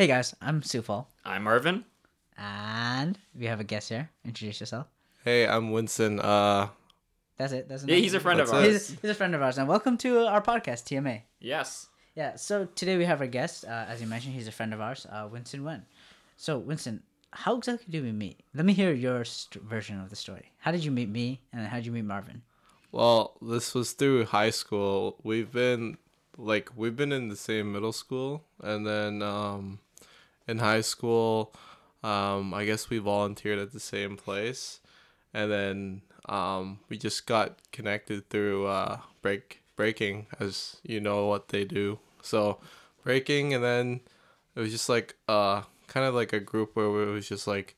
Hey guys, I'm Sufal, I'm Marvin. and we have a guest here. Introduce yourself. Hey, I'm Winston. Uh, That's it. That's Yeah, he's a friend of ours. He's, he's a friend of ours, and welcome to our podcast, TMA. Yes. Yeah. So today we have our guest. Uh, as you mentioned, he's a friend of ours, uh, Winston Wen. So Winston, how exactly did we meet? Let me hear your st- version of the story. How did you meet me, and how did you meet Marvin? well, this was through high school. We've been like we've been in the same middle school, and then um, in high school, um, I guess we volunteered at the same place, and then um, we just got connected through uh, break breaking, as you know what they do. So breaking, and then it was just like uh, kind of like a group where it was just like.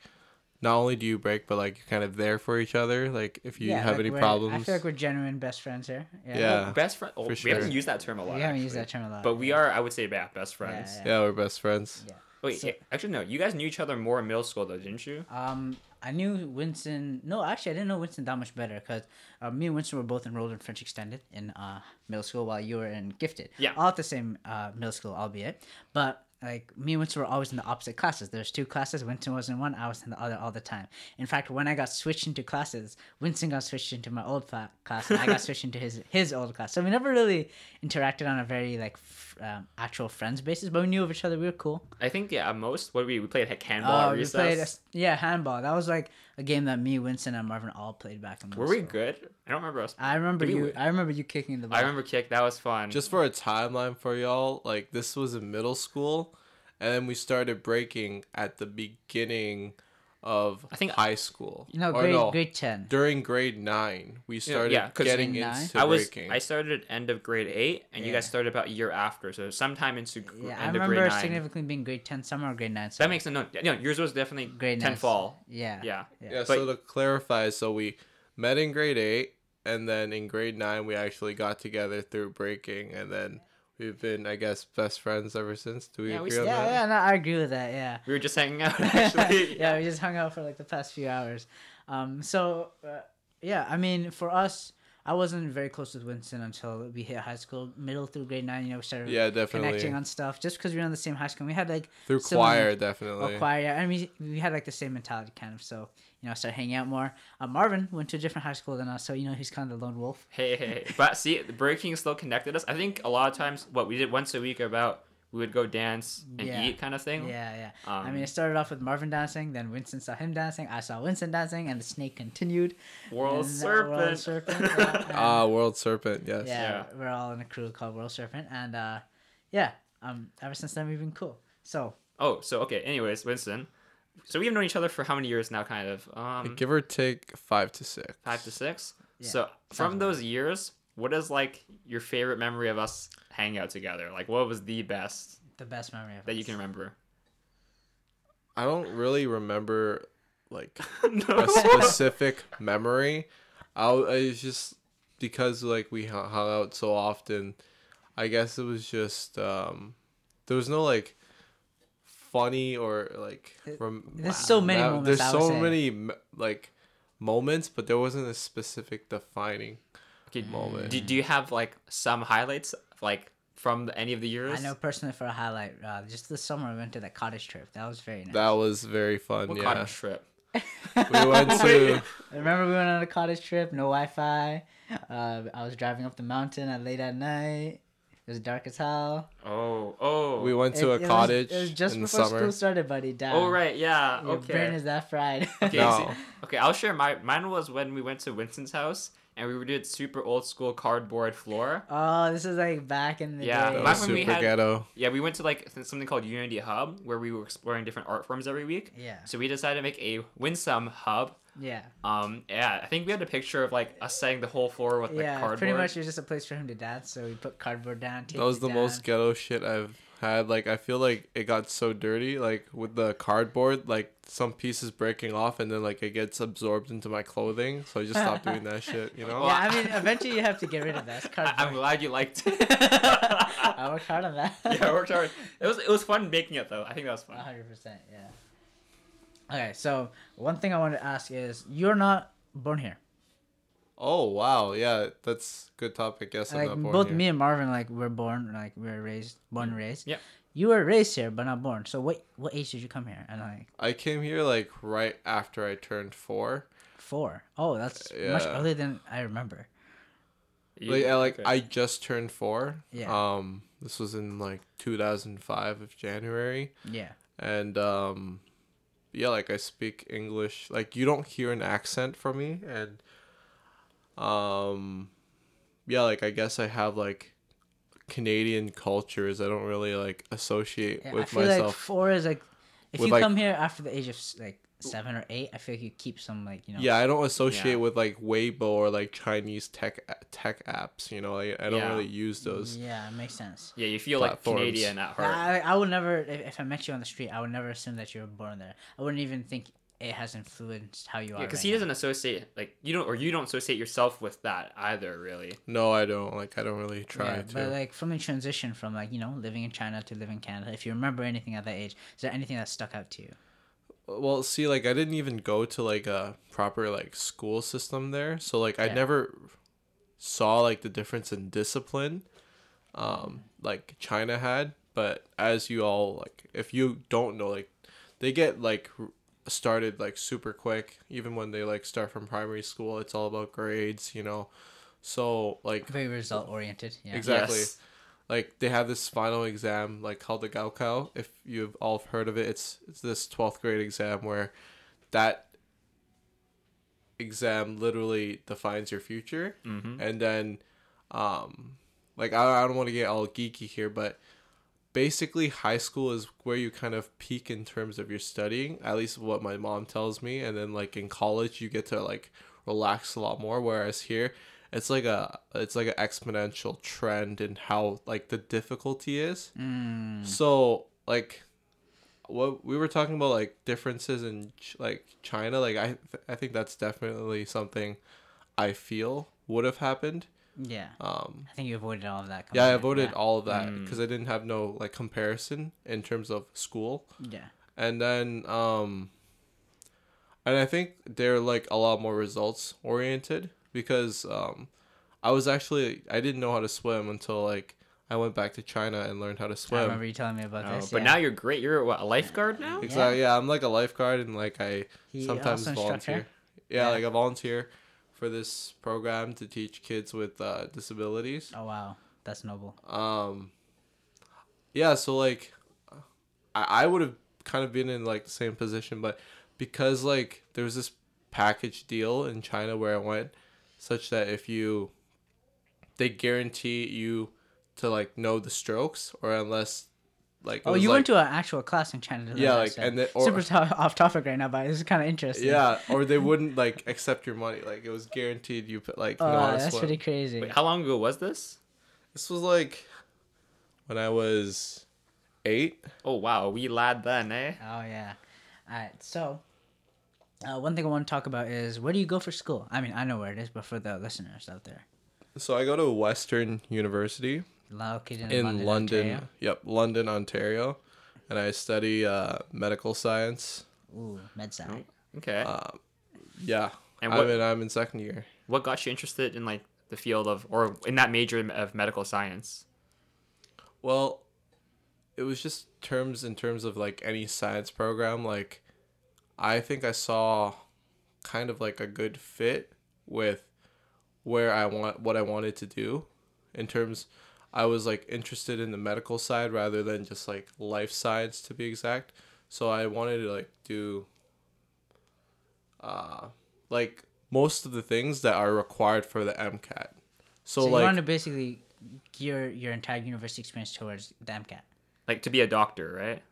Not only do you break, but like you're kind of there for each other. Like if you have like any problems, I feel like we're genuine best friends here. Yeah. Yeah. Best friend. Oh, for We haven't sure. used that term a lot. We haven't used that term a lot. But we are, I would say, yeah, best friends. Yeah, Yeah, we're best friends. Yeah. Wait, So- yeah, actually, no. You guys knew each other more in middle school, though, didn't you? Um, I knew Winston. No, actually, I didn't know Winston that much better because uh, me and Winston were both enrolled in French Extended in uh, middle school, while you were in Gifted. Yeah. all at the same uh, middle school, albeit. But like me and Winston were always in the opposite classes. There's two classes. Winston was in one. I was in the other all the time. In fact, when I got switched into classes, Winston got switched into my old fa- class, and I got switched into his his old class. So we never really interacted on a very like f- um, actual friends basis, but we knew of each other. We were cool. I think, yeah, most, what we, we played like handball Oh, we recess. played yeah handball. That was like a game that me, Winston, and Marvin all played back in. middle Were we school. good? I don't remember us. I remember Did you. win? I remember you kicking the ball. I remember kick. That was fun. Just for a timeline for y'all, like this was in middle school, and then we started breaking at the beginning of I think- high school. You know, grade no, grade ten. during grade nine, we started yeah, 'cause getting in nine? into I was. breaking. I started at end of grade eight, and you guys started about a year after, so sometime into gr- Yeah, I end of remember grade nine. significantly being grade ten summer or grade nine. That makes sense. No, no, yours was definitely grade ten nine. fall. Yeah. Yeah. Yeah. yeah. but- so to clarify, so we met in grade eight, and then in grade nine we actually got together through breaking, and then we've been, I guess, best friends ever since. Do we Yeah, we agree on Yeah, that? yeah, no, I agree with that. Yeah. We were just hanging out actually. yeah, we just hung out for like the past few hours. Um, so uh, yeah, I mean, for us, I wasn't very close with Winston until we hit high school, middle through grade nine. You know, we started Yeah, definitely. connecting on stuff just because we were in the same high school. We had like Through similar- choir, definitely. Oh, choir, yeah. I mean, we had like the same mentality, kind of. So, you know, I started hanging out more. Uh, Marvin went to a different high school than us, so you know he's kind of the lone wolf. Hey, hey, hey. But see, the breaking still connected us. I think a lot of times, what we did once a week about we would go dance and Yeah. eat kind of thing. Yeah, yeah. I Um, mean, it started off with Marvin dancing, then Winston saw him dancing. I saw Winston dancing, and the snake continued. World And, uh, Serpent. World Serpent. Yeah, and- Ah, World Serpent, yes. yeah, Yeah. we're all in a crew called World Serpent, and uh, yeah, um, ever since then we've been cool. So Oh, so okay. Anyways, Winston. So we've known each other for how many years now? Kind of. Um, Give or take five to six. five to six. Yeah, so from about those years, what is like your favorite memory of us hanging out together? Like, what was the best the best memory of that you us. can remember? I don't really remember like no. a specific memory. I it's just because like we hung out so often. I guess it was just um there was no like funny or like rem- There's so many that- moments, There's I would so say. many m- like moments, but there wasn't a specific defining Okay, moment. Do, do you have like some highlights like from the, any of the years? I know personally for a highlight, uh, just this summer we went to that cottage trip. That was very nice. That was very fun. What yeah, cottage trip? we went to. Remember we went on a cottage trip, no Wi-Fi. Uh, I was driving up the mountain at late at night. It was dark as hell. Oh, oh. We went to It- a it was- cottage it was just in the before summer. school started, buddy. Damn. Oh right, yeah. Your okay. brain is that fried. Okay, No. see- okay, I'll share my mine was when we went to Winston's house and we did super old school cardboard floor. oh, this is like back in the Yeah, day. That back was when we had- ghetto. Yeah, we went to like something called Unity Hub where we were exploring different art forms every week. Yeah, So we decided to make a Winsome hub. yeah, Um, yeah, I think we had a picture of like us setting the whole floor with like yeah. cardboard. Pretty much, it was just a place for him to dance. So we put cardboard down. That was the taped most ghetto shit I've had. Like I feel like it got so dirty, like with the cardboard, like some pieces breaking off and then like it gets absorbed into my clothing. So I just stopped doing that shit, you know? Yeah, I mean, eventually you have to get rid of that. It's I- I'm glad you liked it. I worked hard on that. yeah, I worked hard. It was it was fun making it though. I think that was fun. hundred percent, yeah. Okay, so one thing I want to ask is, you're not born here. Oh wow, yeah, that's good topic. Yes, Like both here. me and Marvin, like we're born, like we we're raised, born and raised. Yeah. you were raised here but not born. So what what age did you come here? And like I came here like right after I turned four. four. Oh, that's much Yeah. earlier than I remember. You- Like I like okay. I just turned four. Yeah. Um, this was in like 2005 of January, Yeah. and um, yeah, like I speak English. Like you don't hear an accent from me, and um, yeah, like I guess I have like Canadian cultures. I don't really like associate Yeah, I with feel like myself. four is like if with, you like- come here after the age of like seven or eight, I feel like you keep some like you know. Yeah, I don't associate Yeah. with like Weibo or like Chinese tech tech apps. You know, like I don't Yeah. really use those. Yeah, it makes sense. yeah, you feel like platforms. Canadian at heart. I, I would never if, if I met you on the street, I would never assume that you were born there. I wouldn't even think it has influenced how you are. Yeah, because right he now. doesn't associate like you don't or you don't associate yourself with that either, really. No, I don't. Like I don't really try Yeah, to. but like from the transition from like you know living in China to living in Canada, if you remember anything at that age, is there anything that stuck out to you? Well, see, like I didn't even go to like a proper like school system there, so like I Yeah. never saw like the difference in discipline, um, like China had. But as you all like, if you don't know, like they get like r- started like super quick. Even when they like start from primary school, it's all about grades, you know. So like Very result oriented. Yeah. Exactly. Yes. like they have this final exam like called the Gaokao. If you've all heard of it, it's it's this twelfth grade exam where that exam literally defines your future, Mm-hmm. and then, um, like I, I don't want to get all geeky here, but basically high school is where you kind of peak in terms of your studying. At least what my mom tells me, and then like in college you get to like relax a lot more. Whereas here it's like a it's like an exponential trend in how like the difficulty is. Mm, So like what we were talking about like differences in Ch- like China like I th- I think that's definitely something I feel would have happened. Yeah. Um I think you avoided all of that. yeah, I avoided yeah. all of that Mm. because I didn't have no like comparison in terms of school. Yeah. And then um and I think they're like a lot more results oriented because um I was actually I didn't know how to swim until like I went back to China and learned how to I swim. remember you telling me about Oh, this. but yeah. now you're great. You're what, a lifeguard now? Exactly. Yeah. I'm like a lifeguard and like I He sometimes also instructs her? volunteer. Yeah, Yeah. like a volunteer for this program to teach kids with uh, disabilities. Oh wow, that's noble. Um, yeah, so like, I I would have kind of been in like the same position, but because like there was this package deal in China where I went, such that if you, they guarantee you to like know the strokes, or unless like Oh, you like, went to an actual class in China. Yeah, how like, swim. and then- or- super to- off topic right now, but it's kind of interesting. yeah, or they wouldn't like accept your money. Like it was guaranteed you put like Oh, know that's swim. pretty crazy. Wait, how long ago was this? This was like when I was eight. Oh wow, we lad then, eh? Oh yeah. All right. So, uh, one thing I want to talk about is where do you go for school? I mean, I know where it is, but for the listeners out there, So I go to Western University located in, in London, London. Ontario. Yep, London, Ontario, and I study uh, medical science. Ooh, med sci. Okay. Uh, yeah, And I'm what- in, I'm in second year. what got you interested in like the field of or in that major of medical science? Well, it was just terms in terms of like any science program. Like, I think I saw kind of like a good fit with where I want what I wanted to do in terms I was like interested in the medical side rather than just like life science to be exact. So I wanted to like do uh like most of the things that are required for the MCAT. So, So, you like want to basically gear your entire university experience towards the MCAT. Like to be a doctor, right?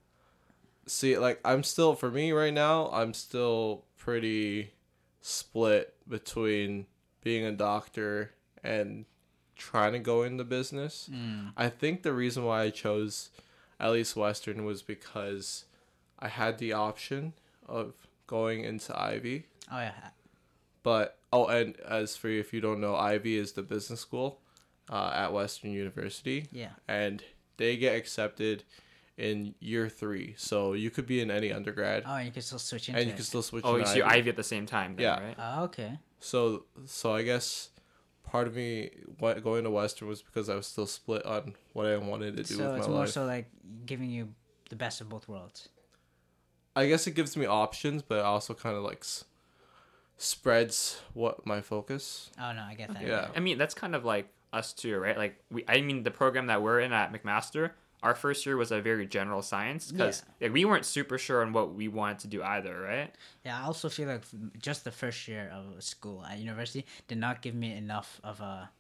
see like i'm still for me right now i'm still pretty split between being a doctor and trying to go into business Mm. i think the reason why i chose at least western was because i had the option of going into ivy Oh yeah. but oh and as for you if you don't know ivy is the business school uh, at western university Yeah. and they get accepted in year three so you could be in any undergrad Oh, and you can still switch into and you it. can still switch. Oh, to so you're Ivy. Ivy at the same time, then, Yeah. right? Oh, okay. So so I guess part of me what going to Western was because I was still split on what I wanted to do So with it's my more life. so like giving you the best of both worlds. I guess it gives me options, but it also kind of like s- spreads what my focus. Oh no, I get that. Yeah. I mean, that's kind of like us too, right? Like we, I mean, the program that we're in at McMaster, our first year was a very general science because like, we weren't super sure on what we wanted to do either, right? Yeah, I also feel like just the first year of school at university did not give me enough of a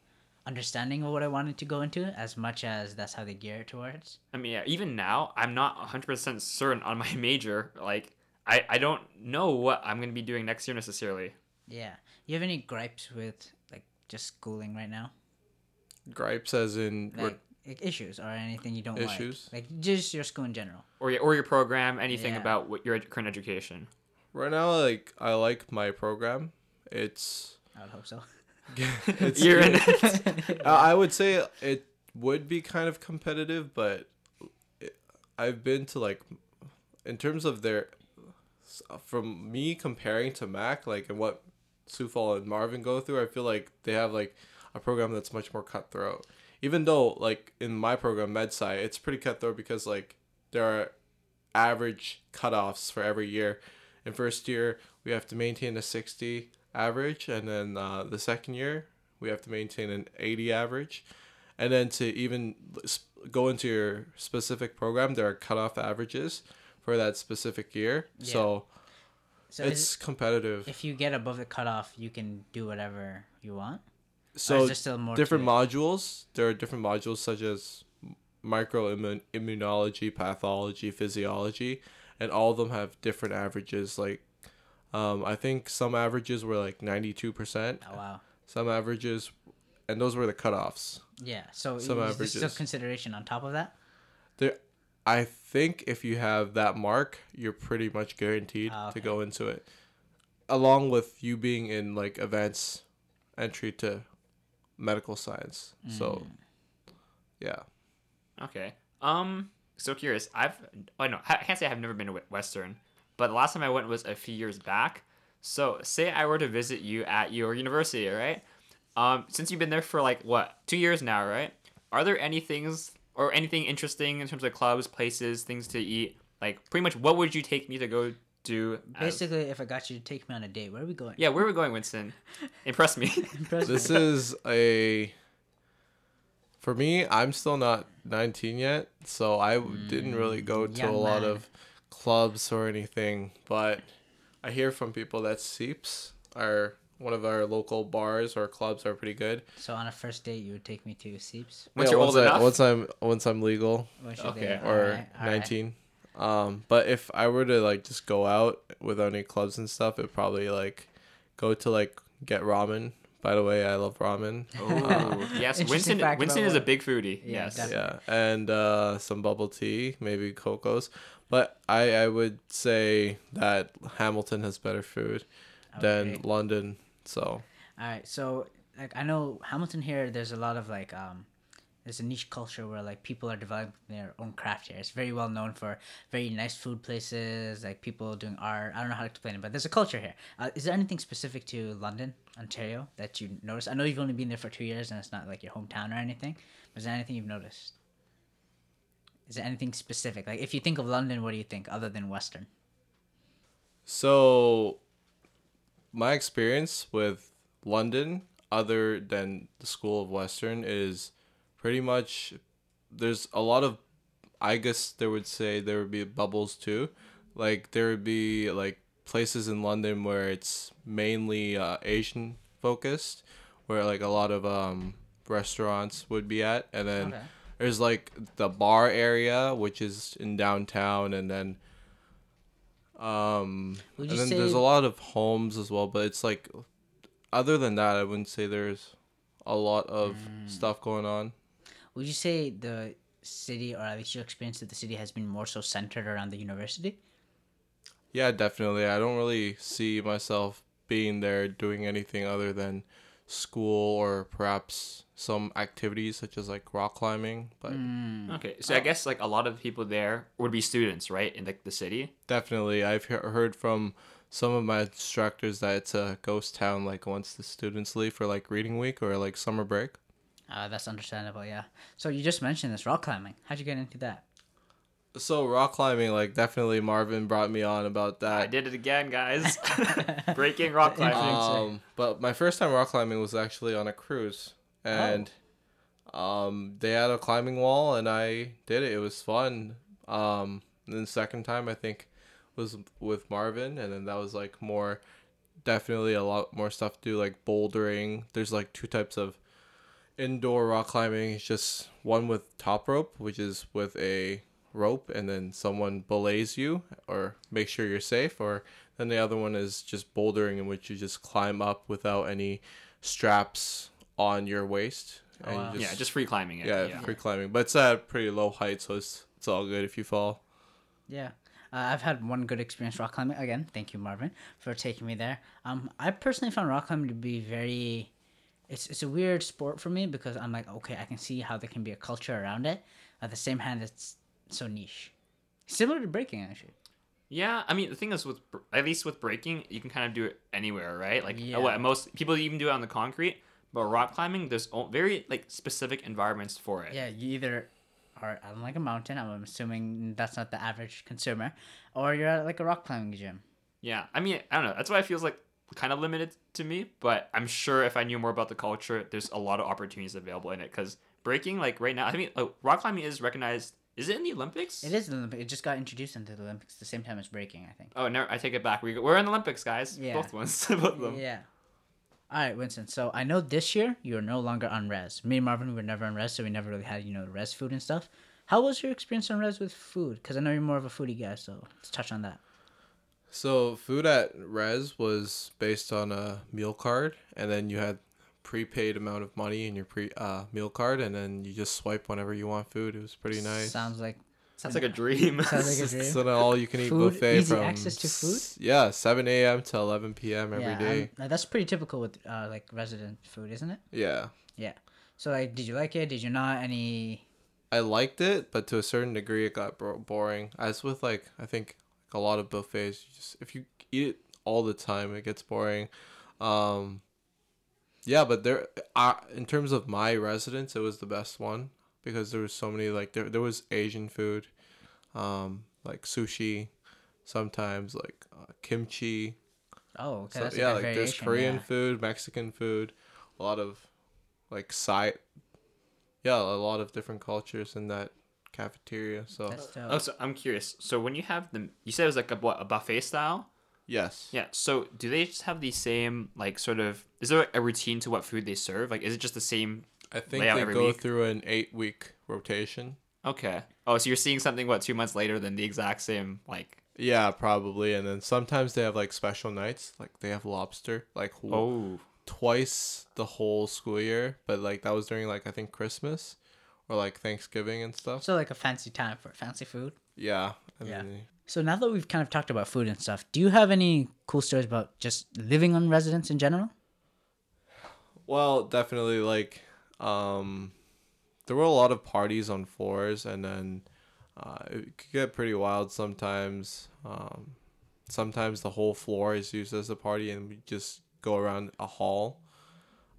understanding of what I wanted to go into as much as that's how they gear it towards. I mean, yeah, even now, I'm not 100% certain on my major. Like, I, I don't know what I'm going to be doing next year necessarily. Yeah. You have any gripes with like just schooling right now? Gripes as in Like, like issues or anything you don't Issues? like? Like just your school in general. Or, your- or your program, anything Yeah. about what your current education. right now like I like my program. It's I would hope so. it's You're in Uh, I would say it would be kind of competitive, but it, I've been to like, in terms of their, from me comparing to Mac, like and what Sufal and Marvin go through, I feel like they have like a program that's much more cutthroat. Even though like in my program MedSci, it's pretty cutthroat because like there are average cutoffs for every year. In first year, we have to maintain a 60 average, and then uh, the second year, we have to maintain an 80 average. And then to even go into your specific program, there are cutoff averages for that specific year. Yeah. So So is it's competitive. if you get above the cutoff, you can do whatever you want. So is there still more to different modules. There are different modules such as microimmunology, pathology, physiology, and all of them have different averages. Like, um, I think some averages were like ninety two percent. Oh wow. Some averages, and those were the cutoffs. Yeah. So Some is there still consideration on top of that? There, I think if you have that mark, you're pretty much guaranteed Ah, to go into it. Along with you being in like advanced entry to medical science. So, Mm. yeah. Okay. Um. So curious. I've. Oh no. I can't say I've never been to Western, but the last time I went was a few years back. So say I were to visit you at your university, right? Um. Since you've been there for like what two years now, right? Are there any things or anything interesting in terms of clubs, places, things to eat? Like pretty much, what would you take me to go do? as- Basically, if I got you to take me on a date, where are we going? yeah. Where are we going, Winston? Impress me. Impress me. this is a for me i'm still not 19 yet so i w didn't really mm, go to a young lot man. of clubs or anything but i hear from people that Ceeps are one of our local bars or clubs are pretty good So on a first date, you would take me to Ceeps. Once you're once old I- enough? once i'm once i'm legal Once you're Okay. there, or alright, alright. 19 um but if i were to like just go out without any clubs and stuff it'd probably like go to like get ramen by the way i love ramen Oh yes, Winston. Winston is a big foodie. Yeah, yes. definitely. yeah and uh some bubble tea maybe cocos but i i would say that hamilton has better food than london so All right, so like I know Hamilton here. There's a lot of like um, there's a niche culture where like people are developing their own craft here. It's very well known for very nice food places, like people doing art. I don't know how to explain it, but there's a culture here. Uh, is there anything specific to London, Ontario, that you noticed? I know you've only been there for two years, and it's not like your hometown or anything. But is there anything you've noticed? Is there anything specific? Like if you think of London, what do you think other than Western? so my experience with london other than the school of western is pretty much there's a lot of i guess there would say there would be bubbles too like there would be like places in london where it's mainly uh, asian focused where like a lot of um restaurants would be at and then Okay. there's like the bar area which is in downtown and then um and then there's a lot of homes as well but it's like other than that i wouldn't say there's a lot of Mm. stuff going on Would you say the city, or at least your experience of the city, has been more so centered around the university? yeah definitely i don't really see myself being there doing anything other than school or perhaps some activities such as like rock climbing. But Mm. Okay, so I guess like a lot of people there would be students, right, in like the city. definitely, I've he- heard from some of my instructors that it's a ghost town. Like once the students leave for like reading week or like summer break. Uh, that's understandable, yeah. So you just mentioned this rock climbing. How'd you get into that? So rock climbing, like definitely Marvin brought me on about that. I did it again, guys. Breaking rock climbing. Um, but my first time rock climbing was actually on a cruise, and um, they had a climbing wall, and I did it. It was fun. Um, and then the second time I think was with Marvin, and then that was like more, definitely a lot more stuff to do, like bouldering. There's like two types of indoor rock climbing. is just one with top rope, which is with a rope, and then someone belays you or make sure you're safe, or then the other one is just bouldering, in which you just climb up without any straps on your waist. Oh, wow. yeah, just free climbing it. yeah, Yeah. free climbing, but it's at a pretty low height, so it's it's all good if you fall. Yeah. Uh, I've had one good experience rock climbing. Again, thank you, Marvin, for taking me there. Um, I personally found rock climbing to be very. It's, it's a weird sport for me because I'm like, okay, I can see how there can be a culture around it. At the same hand, it's so niche. Similar to breaking, actually. Yeah, I mean the thing is with at least with breaking, you can kind of do it anywhere, right? Like Yeah. what most people even do it on the concrete, but rock climbing there's very like specific environments for it. Yeah, you either are on like a mountain. I'm assuming that's not the average consumer, or you're at like a rock climbing gym. Yeah, I mean I don't know. That's why it feels like kind of limited to me, but I'm sure if I knew more about the culture, there's a lot of opportunities available in it. Because breaking, like right now, I mean, oh, rock climbing is recognized. Is it in the Olympics? It is the Olympic. It just got introduced into the Olympics the same time as breaking, I think. Oh no, I take it back. We we're in the Olympics, guys. Yeah. Both ones, both of them. Yeah. All right, Winston. So I know this year you're no longer on res. Me and Marvin were never on res, so we never really had you know res food and stuff. How was your experience on res with food? Because I know you're more of a foodie guy, so let's touch on that. So food at Res was based on a meal card, and then you had prepaid amount of money in your pre uh, meal card, and then you just swipe whenever you want food. It was pretty nice. Sounds like Sounds like a dream. Sounds like a dream. So then all you can eat Food, buffet easy from access to food? Yeah, seven a.m. to eleven p.m. every yeah, day. I'm- that's pretty typical with uh, like resident food, isn't it? Yeah, Yeah. So like, did you like it? Did you not? Any? I liked it, but to a certain degree, it got bo- boring. As with like I think like a lot of buffets, you just if you eat it all the time, it gets boring. Um, yeah, but there, uh, in terms of my residence, it was the best one because there was so many like there there was Asian food, um, like sushi, sometimes like uh, kimchi. Oh, okay. So, yeah, like there's Korean yeah. food, Mexican food, a lot of like side. Yeah, a lot of different cultures in that cafeteria. So That's oh, dope. Oh, so I'm curious. So when you have them, you said it was like a what a buffet style. yes, Yeah. So do they just have the same like sort of? Is there a routine to what food they serve? Like, is it just the same? I think layout they every go week? through an eight week rotation. Okay. Oh, so you're seeing something what two months later than the exact same like? Yeah, probably. And then sometimes they have like special nights, like they have lobster, like w- Oh. twice the whole school year. But like that was during like I think Christmas or like Thanksgiving and stuff. So like a fancy time for fancy food. Yeah. And Yeah. So now that we've kind of talked about food and stuff, do you have any cool stories about just living on residence in general? Well, definitely like um there were a lot of parties on floors and then uh, it could get pretty wild sometimes. Um, sometimes the whole floor is used as a party and we just go around a hall.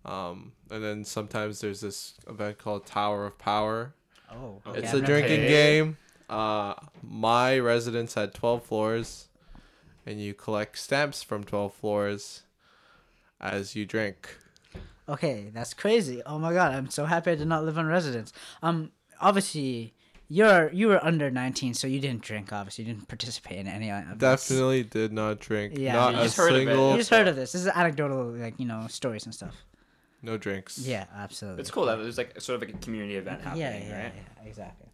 Um, and then sometimes there's this event called Tower of Power. Oh, it's a drinking heard- game. Uh, my residence had 12 floors and you collect stamps from 12 floors as you drink. Okay, that's crazy. Oh my god, I'm so happy I did not live on residence. Um, obviously, you're you were under 19, so you didn't drink. Obviously, you didn't participate in any of this. Definitely did not drink. Yeah, not you a just heard of it. You just heard of this. This is anecdotal, like you know, stories and stuff. No drinks. Yeah, absolutely. It's cool that there's like sort of like a community event happening, yeah, yeah, right? yeah, exactly.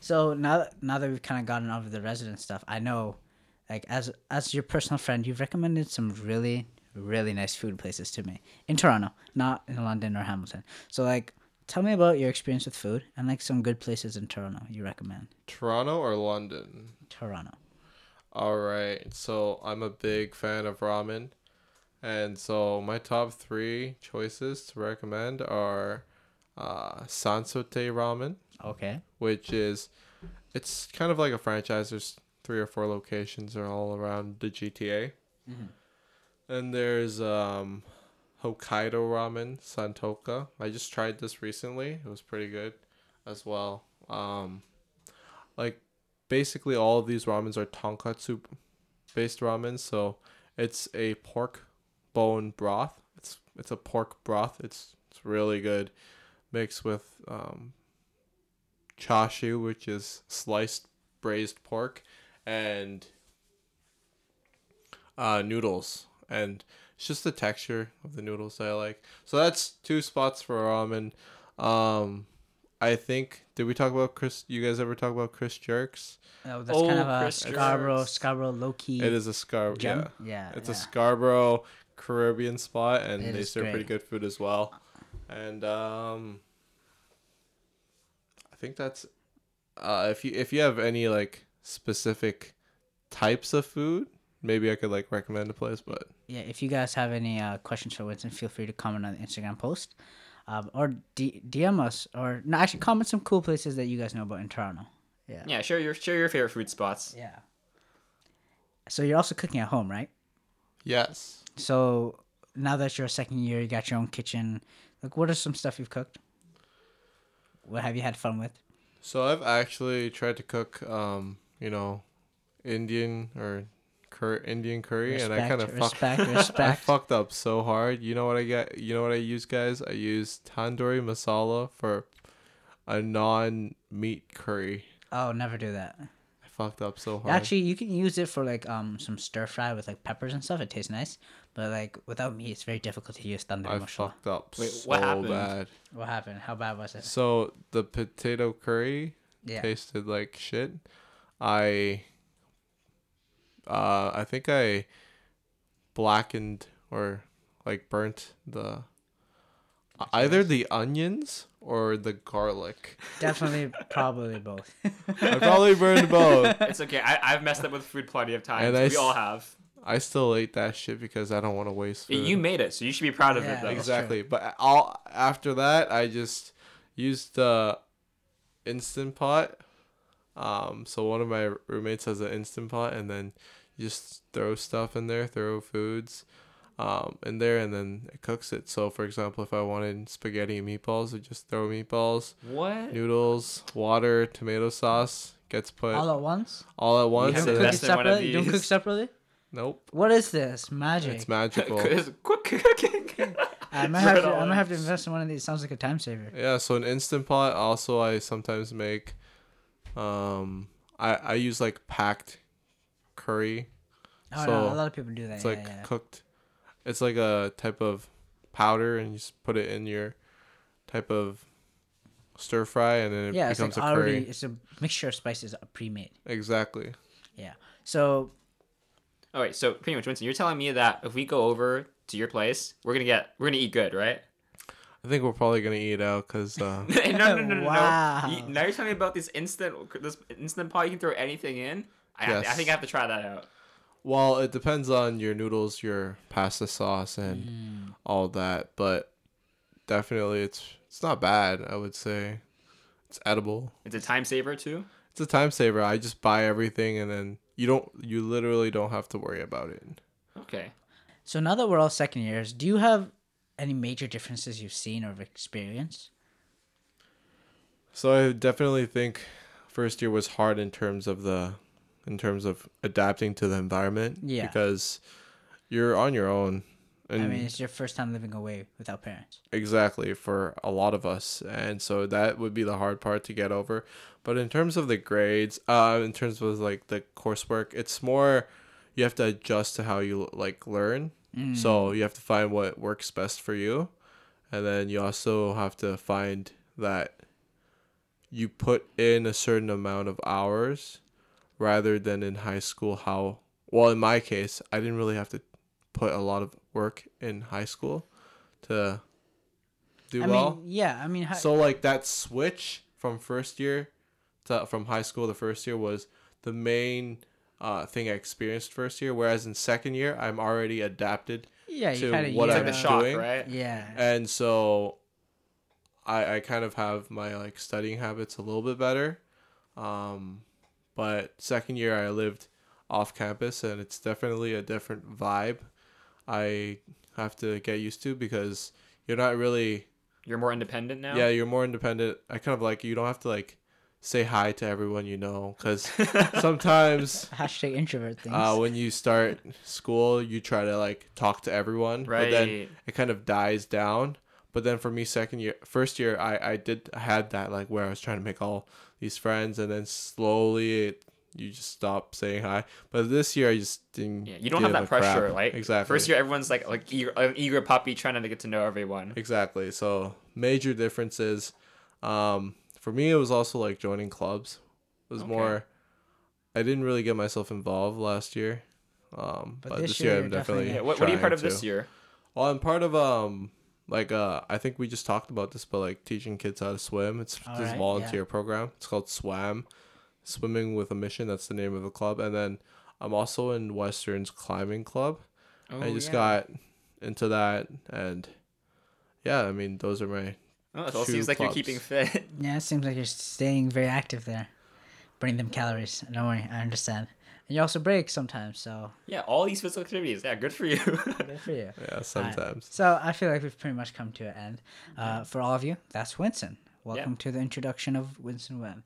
So now, that- now that we've kind of gotten over the resident stuff, I know, like as as your personal friend, you've recommended some really really nice food places to me in Toronto, not in London or Hamilton. So like, tell me about your experience with food and like some good places in Toronto you recommend. Toronto or London? Toronto. All right. So I'm a big fan of ramen, And so my top three choices to recommend are uh, Sansotei Ramen, Okay. which is it's kind of like a franchise. There's three or four locations are all around the GTA. And there's um, Hokkaido Ramen Santouka. I just tried this recently. It was pretty good as well. Um, like basically all of these ramens are tonkotsu based ramen, so it's a pork bone broth. It's it's a pork broth. It's it's really good, mixed with um, chashu, which is sliced braised pork, and uh, noodles. And it's just the texture of the noodles that I like. So that's two spots for ramen. Um, I think did we talk about Chris? You guys ever talk about Chris Jerks? Oh, that's kind Oh, of a Chris Scarborough, Jerks. Scarborough low key. It is a Scar. gem. Yeah, Yeah. it's yeah. a Scarborough Caribbean spot, and It they is serve pretty good food as well. And um, I think that's uh, if you if you have any like specific types of food, maybe I could like recommend a place. But yeah, if you guys have any uh, questions for Winston, feel free to comment on the Instagram post, um, or D- DM us, or no, actually comment some cool places that you guys know about in Toronto. Yeah. Yeah, share your share your favorite food spots. Yeah. So you're also cooking at home, right? yes, So now that you're a second year, you got your own kitchen. Like, what are some stuff you've cooked? What have you had fun with? so I've actually tried to cook um, you know, Indian or cur- Indian curry, and I kind of fucked. respect, I fucked up so hard. You know what I get? You know what I use, guys? I use tandoori masala for a non-meat curry. oh, never do that. I fucked up so hard. Actually, you can use it for like um some stir fry with like peppers and stuff. It tastes nice, but like without meat, it's very difficult to use tandoori I masala. fucked up Wait, so what happened? bad. What happened? How bad was it? So the potato curry Yeah. tasted like shit. I uh I think I blackened or like burnt the either the onions or the garlic. Definitely, probably both. I probably burned both. It's okay. I, I've messed up with food plenty of times. And I we s- all have. I still ate that shit because I don't want to waste food. You made it, so you should be proud of Yeah, it, though. That's exactly. But all after that, I just used the instant pot. Um, so one of my roommates has an instant pot, and then you just throw stuff in there, throw foods, um, in there, and then it cooks it. So for example, if I wanted spaghetti and meatballs, I just throw meatballs, What? noodles, water, tomato sauce gets put All all, at once. All at once. You and don't cook it invest in one of separately. You don't cook separately. nope, What is this magic? it's magical. It's quick cooking. I might Throw have it to. I might have to invest in one of these. Sounds like a time saver. Yeah, so an instant pot. Also, I sometimes make. Um, I I use like packed curry. Oh So, no, a lot of people do that. It's yeah, like yeah. cooked. It's like a type of powder, and you just put it in your type of stir fry, and then it yeah, it's becomes like a already. curry. It's a mixture of spices pre-made. Exactly. Yeah. So All right, so pretty much, Winston, you're telling me that if we go over to your place, we're gonna get, we're gonna eat good, right? I think we're probably gonna eat out because uh, no, no, no, no, no. Wow. You, now you're telling me about this instant, this instant pot. You can throw anything in. I, have to- I think I have to try that out. Well, it depends on your noodles, your pasta sauce, and Mm. all that. But definitely, it's it's not bad. I would say it's edible. It's a time saver too. It's a time saver. I just buy everything and then you don't you literally don't have to worry about it. Okay. so now that we're all second years, do you have any major differences you've seen or experienced? So I definitely think first year was hard in terms of the in terms of adapting to the environment Yeah. because you're on your own and I mean, it's your first time living away without parents. exactly for a lot of us and so that would be the hard part to get over but in terms of the grades uh in terms of like the coursework it's more you have to adjust to how you like learn so you have to find what works best for you and then you also have to find that you put in a certain amount of hours rather than in high school how well in my case i didn't really have to put a lot of work in high school to do I well mean, yeah. I mean, hi- so like that switch from first year to from high school to first year was the main uh, thing I experienced first year. Whereas in second year, I'm already adapted Yeah, you to kind of what It's I'm like the shock, doing. right? Yeah. and so I I kind of have my like studying habits a little bit better. Um, but second year I lived off campus and it's definitely a different vibe. I have to get used to because you're not really You're more independent now. yeah, you're more independent. I kind of like you don't have to like say hi to everyone you know cuz sometimes Hashtag introvert things. uh, when you start school, you try to like talk to everyone, but then Right. it kind of dies down. But then for me, second year, first year, I I did I had that like where I was trying to make all these friends, and then slowly it, you just stop saying hi. But this year, I just didn't. Yeah, you don't have that a crap. pressure, right? Exactly. First year, everyone's like like eager, an eager puppy trying to get to know everyone. Exactly. So major differences. Um, for me, it was also like joining clubs. It was Okay. more. I didn't really get myself involved last year. Um, But but, this this, year year, I'm definitely- definitely. Yeah, what, what are you part trying of this year? Well, I'm part of um like uh I think we just talked about this, but like teaching kids how to swim. It's All this right, volunteer program. It's called Swam, Swimming with a Mission. That's the name of the club. And then I'm also in Western's climbing club. Oh, I just yeah. got into that, and yeah, I mean those are my Oh, it all two seems like you're keeping fit. yeah, it seems like you're staying very active there. Burning them calories. Don't worry, I understand. And you also break sometimes, so yeah, all these physical activities. Yeah, good for you. good for you. yeah sometimes. So I feel like we've pretty much come to an end. Uh, for all of you, that's Winston. Welcome to the introduction of Winston Webb.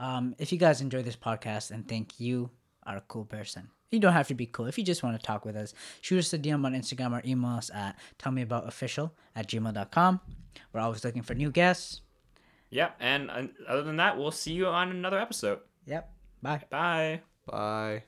Um, if you guys enjoy this podcast and think you are a cool person, you don't have to be cool. If you just want to talk with us, shoot us a DM on Instagram or email us at tellmeaboutofficial at gmail.com. We're always looking for new guests. yeah, and, and other than that, we'll see you on another episode. Yep. Bye. Bye. Bye.